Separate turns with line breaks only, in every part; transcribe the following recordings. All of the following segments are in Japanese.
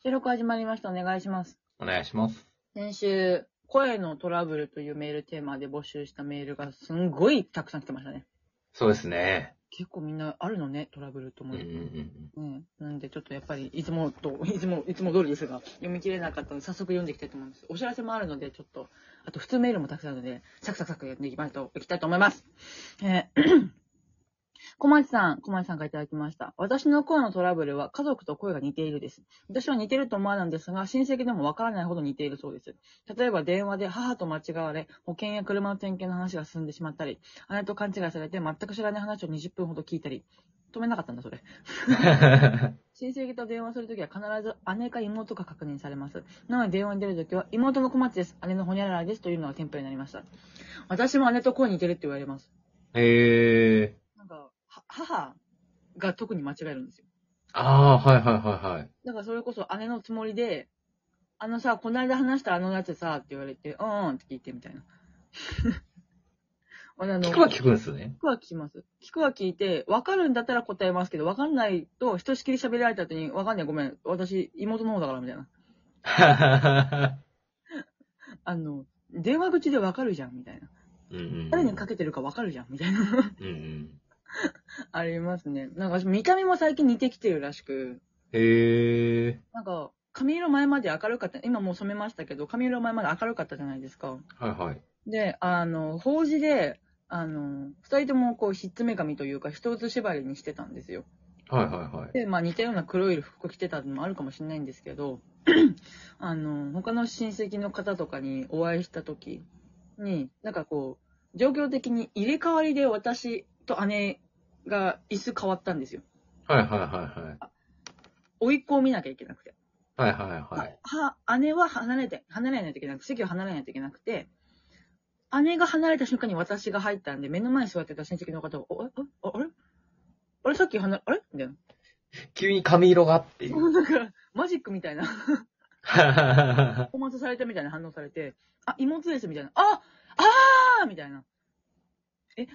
収録始まりました。お願いします。
お願いします。
先週、声のトラブルというメールテーマで募集したメールがすんごいたくさん来てましたね。
そうですね。
結構みんなあるのね、トラブルと思
うんうん
う。
うん。
ね、なんでちょっとやっぱりいつもと、いつも、いつも通りですが、読み切れなかったので早速読んでいきたいと思います。お知らせもあるので、ちょっと、あと普通メールもたくさんあるので、サクサクサク読んでいきたいといきたいと思います。えー小町さん、小町さんからいただきました。私の声のトラブルは家族と声が似ているです。私は似てると思わないんですが、親戚でもわからないほど似ているそうです。例えば電話で母と間違われ、保険や車の点検の話が進んでしまったり、姉と勘違いされて全く知らない話を20分ほど聞いたり、止めなかったんだ、それ。親戚と電話するときは必ず姉か妹が確認されます。なので電話に出るときは妹の小町です、姉のほにゃららですというのがテンプレになりました。私も姉と声似てるって言われます。
へえ。
なんか、は母が特に間違えるんですよ。
ああ、はいはいはいはい。
だからそれこそ姉のつもりで、あのさ、この間話したあのやつさ、って言われて、うんうんって聞いてみたいな。俺あの
聞くは聞くんですね。
聞くは聞きます。聞くは聞いて、わかるんだったら答えますけど、わかんないと、ひとしきり喋られた後に、わかんないごめん、私、妹の方だから、みたいな。あの、電話口でわかるじゃん、みたいな。
うんうん。
誰にかけてるかわかるじゃん、みたいな。
うんうん。
ありますね。なんか、見た目も最近似てきてるらしく、
へえ。
なんか、髪色前まで明るかった、今もう染めましたけど、髪色前まで明るかったじゃないですか。
はいはい。
で、あの、法事で、あの、二人ともこう、ひっつめ髪というか、一つ縛りにしてたんですよ。
はいはいはい。
で、まあ似たような黒い服着てたのもあるかもしれないんですけど、あの、他の親戚の方とかにお会いした時に、なんかこう、状況的に入れ替わりで私と姉が椅子変わったんですよ。
はいはいはいはい。
甥っ子を見なきゃいけなくて。
はいはいはい。
は、姉は離れて、離れないといけなくて、席を離れないといけなくて、姉が離れた瞬間に私が入ったんで、目の前に座ってた親戚の方が、お、え、え、ああれ？あれ？さっき離れ、あれ？みたいな。
急に髪色がっていう。
なんか、マジックみたいな。
は
パフォーマンスされたみたいな反応されて、あ、妹ですみたいな。ああーみたいな。え、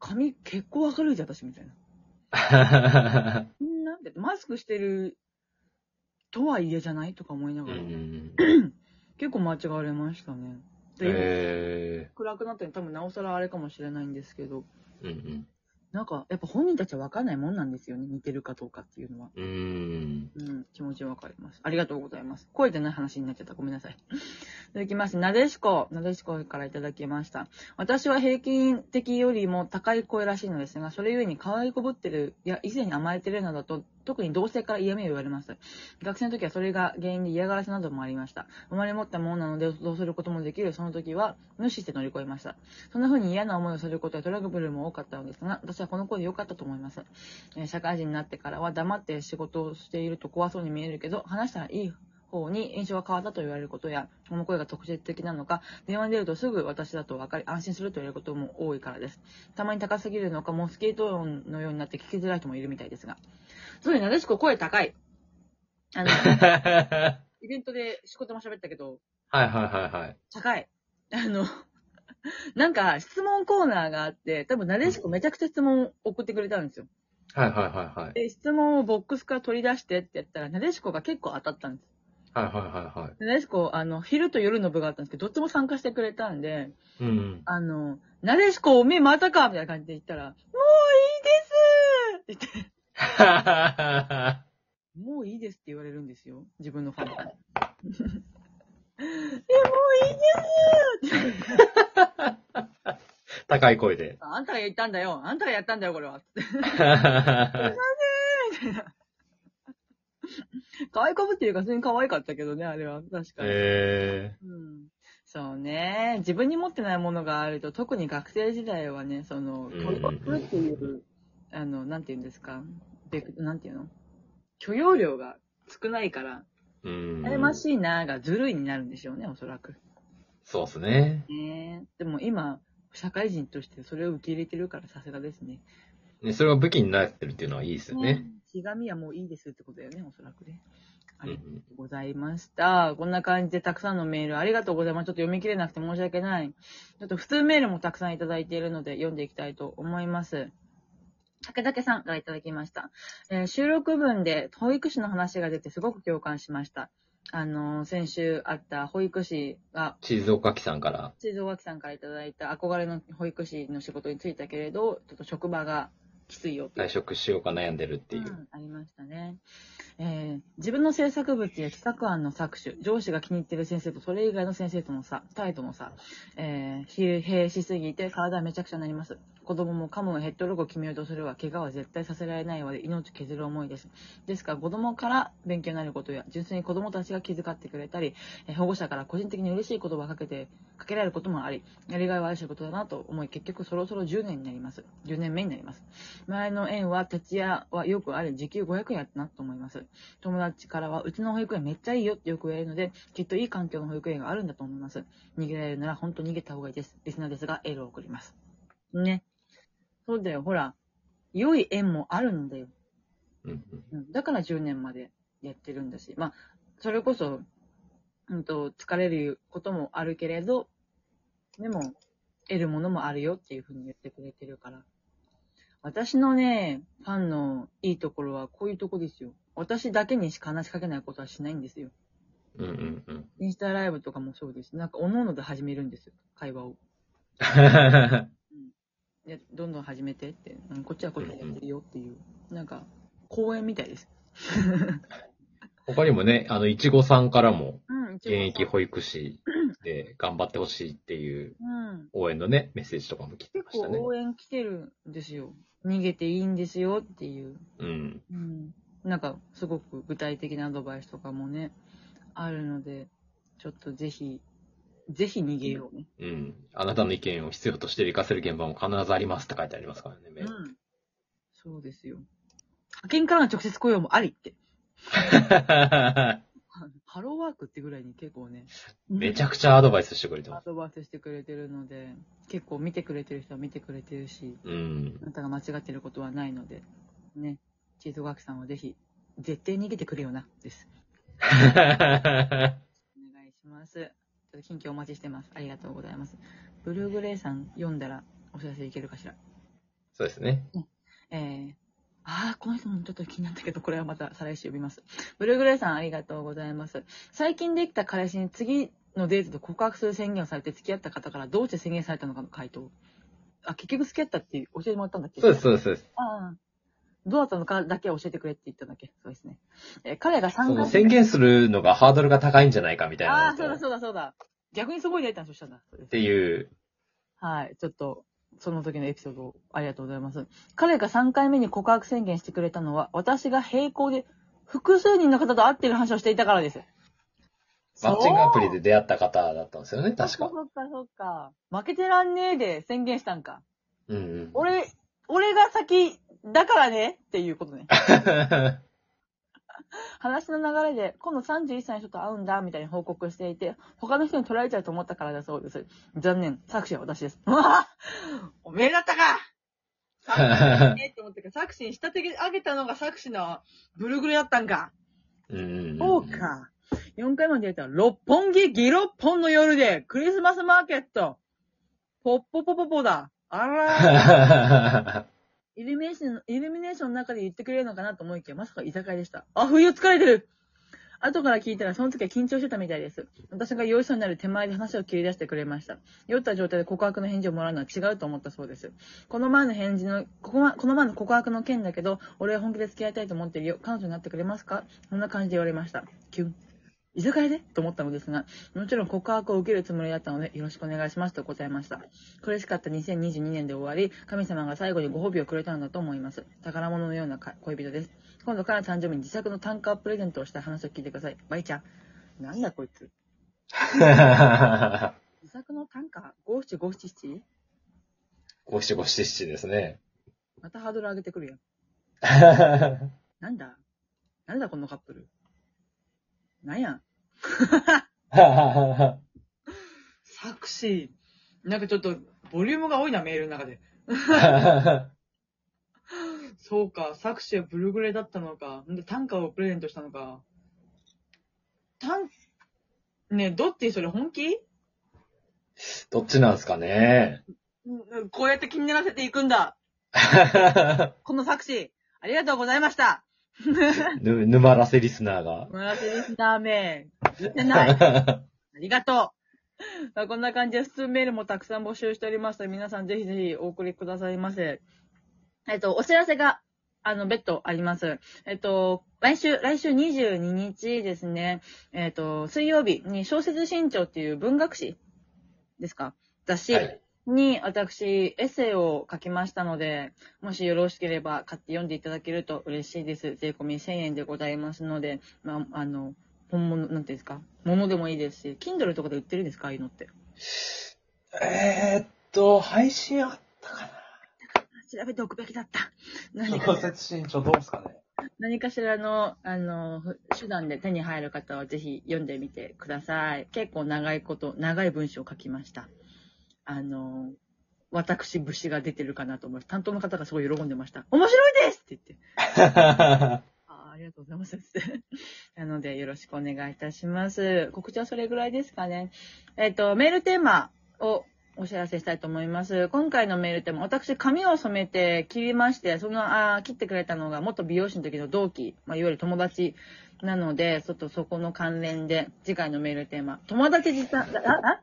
髪結構明るいじゃん、私みたいな。ん なんで、マスクしてるとはいえじゃないとか思いながら、
うん。
結構間違われましたね。で、
へ
暗くなったの多分なおさらあれかもしれないんですけど、
え。うん
なんか、やっぱ本人たちは分かんないもんなんですよね。似てるかどうかっていうのは。
うん。うん。
うん、気持ちわかります。ありがとうございます。声でない話になっちゃった。ごめんなさい。続きまして、なでしこ。なでしこからいただきました。私は平均的よりも高い声らしいのですが、それゆえに可愛いこぶってる、いや、以前に甘えてるなどと、特に同性から嫌味を言われます。学生の時はそれが原因で嫌がらせなどもありました。生まれ持ったものなので、どうすることもできる、その時は、無視して乗り越えました。そんな風に嫌な思いをすることやトラブルも多かったのですが、私はこの子で良かったと思います。え社会人になってからは黙って仕事をしていると怖そうに見えるけど、話したらいい方に印象が変わったと言われることや、この声が特徴的なのか、電話に出るとすぐ私だと分かり、安心すると言われることも多いからです。たまに高すぎるのか、モスキート音のようになって聞きづらい人もいるみたいですが。そうね、なでしこ声高い。あの、イベントで仕事も喋ったけど、
はいはいはいはい。
高い。あの、なんか質問コーナーがあって、多分なでしこめちゃくちゃ質問送ってくれたんですよ。
はいはいはいはい。
で、質問をボックスから取り出してってやったら、なでしこが結構当たったんです。
はいはいはいはい。
なでしこ、あの、昼と夜の部があったんですけど、どっちも参加してくれたんで、
うん。
あの、なでしこおめえまたかみたいな感じで言ったら、もういいですって言って、もういいですって言われるんですよ。自分のファンから。いや、もういいです
高い声で。
あんたが言ったんだよ。あんたがやったんだよ、これは。つって 可愛いこぶっていうか、普通に可愛かったけどね、あれは。確かに。
え
うんそうね。自分に持ってないものがあると、特に学生時代はね、その、っていう、あの、なんて言うんですか？べなんて言うの？許容量が少ないから、
ー。うん。
羨ましいなーがずるいになるんでしょうね、おそらく。
そうっすね。
ねでも今、社会人としてそれを受け入れてるからさすがですね。
ね、それが武器になってるっていうのはいいですよね。
ひがみはもういいですってことだよね、おそらくね。ありがと
う
ございました。こんな感じでたくさんのメールありがとうございます。ちょっと読み切れなくて申し訳ない。ちょっと普通メールもたくさんいただいているので読んでいきたいと思います。竹竹さんからいただきました。えー収録分で保育士の話が出てすごく共感しました。あのー先週あった保育士が、
静岡木さんから。
地蔵脇さんからいただいた憧れの保育士の仕事に就いたけれど、ちょっと職場がきついよ
退職しようか悩んでるっていう。
んありましたね。えー自分の制作物や企画案の搾取、上司が気に入ってる先生とそれ以外の先生との差、態度も差、えー、疲弊しすぎて体はめちゃくちゃになります。子供も噛むのヘッドロゴを決めようとするは、怪我は絶対させられないわで命削る思いです。ですから、子供から勉強になることや、純粋に子供たちが気遣ってくれたり、えー保護者から個人的に嬉しい言葉をかけて、かけられることもあり、やりがいはある仕事だなと思い、結局そろそろ10年になります。10年目になります。前の園は徹夜はよくあり、時給500円やったなと思います。友達からは、うちの保育園めっちゃいいよってよく言われるので、きっといい環境の保育園があるんだと思います。逃げられるなら本当逃げた方がいいです。リスナーですが、エールを送ります。ね。そうだよ、ほら。良い縁もあるんだよ。
うん。
だから10年までやってるんだし。まあ、それこそ、うんと、疲れることもあるけれど、でも、得るものもあるよっていうふうに言ってくれてるから。私のね、ファンのいいところはこういうとこですよ。私だけにしか話しかけないことはしないんですよ。
うんうんうん。
インスタライブとかもそうです。なんか、おのので始めるんですよ。会話を。で、どんどん始めてって。うんこっちはこっちでやってるよっていう。なんか、公演みたいです。
他にもね、あの、いちごさんからも、
うん、
現役保育士で頑張ってほしいっていう
うん。
応援のね、メッセージとかも来て
結
ましたね。
構応援来てるんですよ。逃げていいんですよっていう。
うん。
うん。なんか、すごく具体的なアドバイスとかもね、あるので、ちょっとぜひ、ぜひ逃げようね。
うん。あなたの意見を必要として活かせる現場も必ずありますって書いてありますからね、
うん。そうですよ。派遣からの直接雇用もありって。ハローワークってぐらいに結構ね。
めちゃくちゃアドバイスしてくれてます。
アドバイスしてくれてるので、結構見てくれてる人は見てくれてるし、
うん
あ。なたが間違ってることはないので、ね、チーズガキさんはぜひ、絶対逃げてくれよな、です。お願いします。ちょっと近況お待ちしてます。ありがとうございます。ブルーグレイさん読んだらお知らせいけるかしら？
そうですね。
えー、あー、この人もちょっと気になったけど、これはまた再来週読みます。ブルーグレイさんありがとうございます。最近できた彼氏に次のデートで告白する宣言をされて付き合った方からどうして宣言されたのかの回答。あ、結局付き合ったって教えてもらったんだっけ？
そうです、そうです、そうです。
ああ。どうだったのかだけ教えてくれって言ったんだっけ？そうですね。えー彼が
そ
3回
の宣言するのがハードルが高いんじゃないかみたい
あ
な
あ、そうだそうだそうだ。逆にすごい出たんそしたんだ。
っていう、
はい。ちょっと、その時のエピソードをありがとうございます。彼が3回目に告白宣言してくれたのは、私が並行で複数人の方と会ってる話をしていたからです。
マッチングアプリ
で
で出会った方だったんですよね、確か。
そっかそっか。負けてらんねえで宣言したんか。
うんうん。
俺、俺が先だからねっていうことね。話の流れで、今度31歳の人と会うんだ、みたいに報告していて、他の人に取られちゃうと思ったからだそうです。残念。作詞は私です。うわおめえだったかえって思ったけど、作詞に仕立て上げたのが作詞のブルグルだったんか。
うん
そう。か。4回まで出たら、六本木ギロッポンの夜で、クリスマスマーケット。ポッポポポポだ。あらー。イルミネーション、イルミネーションの中で言ってくれるのかなと思いきや、まさか居酒屋でした。あ、冬疲れてる後から聞いたら、その時は緊張してたみたいです。私が酔いそうになる手前で話を切り出してくれました。酔った状態で告白の返事をもらうのは違うと思ったそうです。この前の返事の、ここま、この前の告白の件だけど、俺は本気で付き合いたいと思ってるよ。彼女になってくれますか？こんな感じで言われました。キュン。居酒屋で？と思ったのですが、もちろん告白を受けるつもりだったので、よろしくお願いしますと答えました。苦しかった2022年で終わり、神様が最後にご褒美をくれたのだと思います。宝物のようなか恋人です。今度から誕生日に自作の単価プレゼントをした話を聞いてください。バイちゃん。なんだこいつ。自作の単価五七五七七？
五七五七七ですね。
またハードル上げてくるやん。なんだ？なんだこのカップル？なんや作詞。なんかちょっと、ボリュームが多いな、メールの中で。そうか、作詞はブルグレだったのか。んで、短歌をプレゼントしたのか。短、ねえ、どっちそれ本気？
どっちなんすかね。
うんこうやって気にならせていくんだ。この作詞、ありがとうございました。
ぬ、沼らせリスナーが。
村瀬リスナー名、言ってない。ありがとう。まあこんな感じで普通メールもたくさん募集しておりますので、皆さんぜひぜひお送りくださいませ。えっと、お知らせが、あの、別途あります。えっと、来週、来週22日ですね、えっと、水曜日に小説新潮っていう文学誌ですか？雑誌
はい
に私、エッセイを書きましたので、もしよろしければ買って読んでいただけると嬉しいです。税込み1000円でございますので、まあ、あの、本物、なんていうんですか？物でもいいですし、Kindle とかで売ってるんですか？ああいうのって。
えーっと、配信あったか
調べておくべきだった。
な
何か
小説新潮どうですかね？
何かしらの、あの、ふ手段で手に入る方はぜひ読んでみてください。結構長いこと、長い文章を書きました。あの、私、武士が出てるかなと思います。担当の方がすごい喜んでました。面白いですって言って。あありがとうございます。なので、よろしくお願いいたします。告知はそれぐらいですかね。えっ、と、メールテーマをお知らせしたいと思います。今回のメールテーマ、私、髪を染めて切りまして、その、あー切ってくれたのが元美容師の時の同期、まあ、いわゆる友達なので、ちょっとそこの関連で、次回のメールテーマ、友達自慢、あ、あ？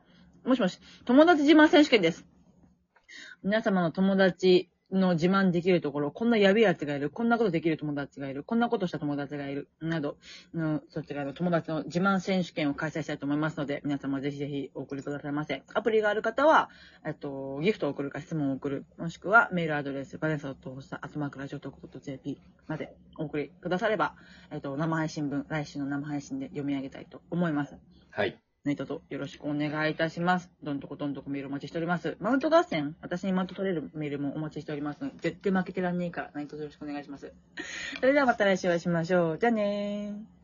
もしもし、友達自慢選手権です。皆様の友達の自慢できるところ、こんなやべえやつがいる、こんなことできる友達がいる、こんなことした友達がいる、など、のそちらの友達の自慢選手権を開催したいと思いますので、皆様ぜひぜひお送りくださいませ。アプリがある方は、えっと、ギフトを送るか質問を送る、もしくはメールアドレス、バレンサとホスタ、アトマークラジオトーク .jp までお送りくだされば、えっと、生配信分、来週の生配信で読み上げたいと思います。
はい。
何卒よろしくお願いいたします。どんとこどんどこメールお待ちしております。マウント合戦、私にマウント取れるメールもお待ちしておりますので、絶対負けてらんねえから、何卒よろしくお願いします。それではまた来週お会いしましょう。じゃあねー。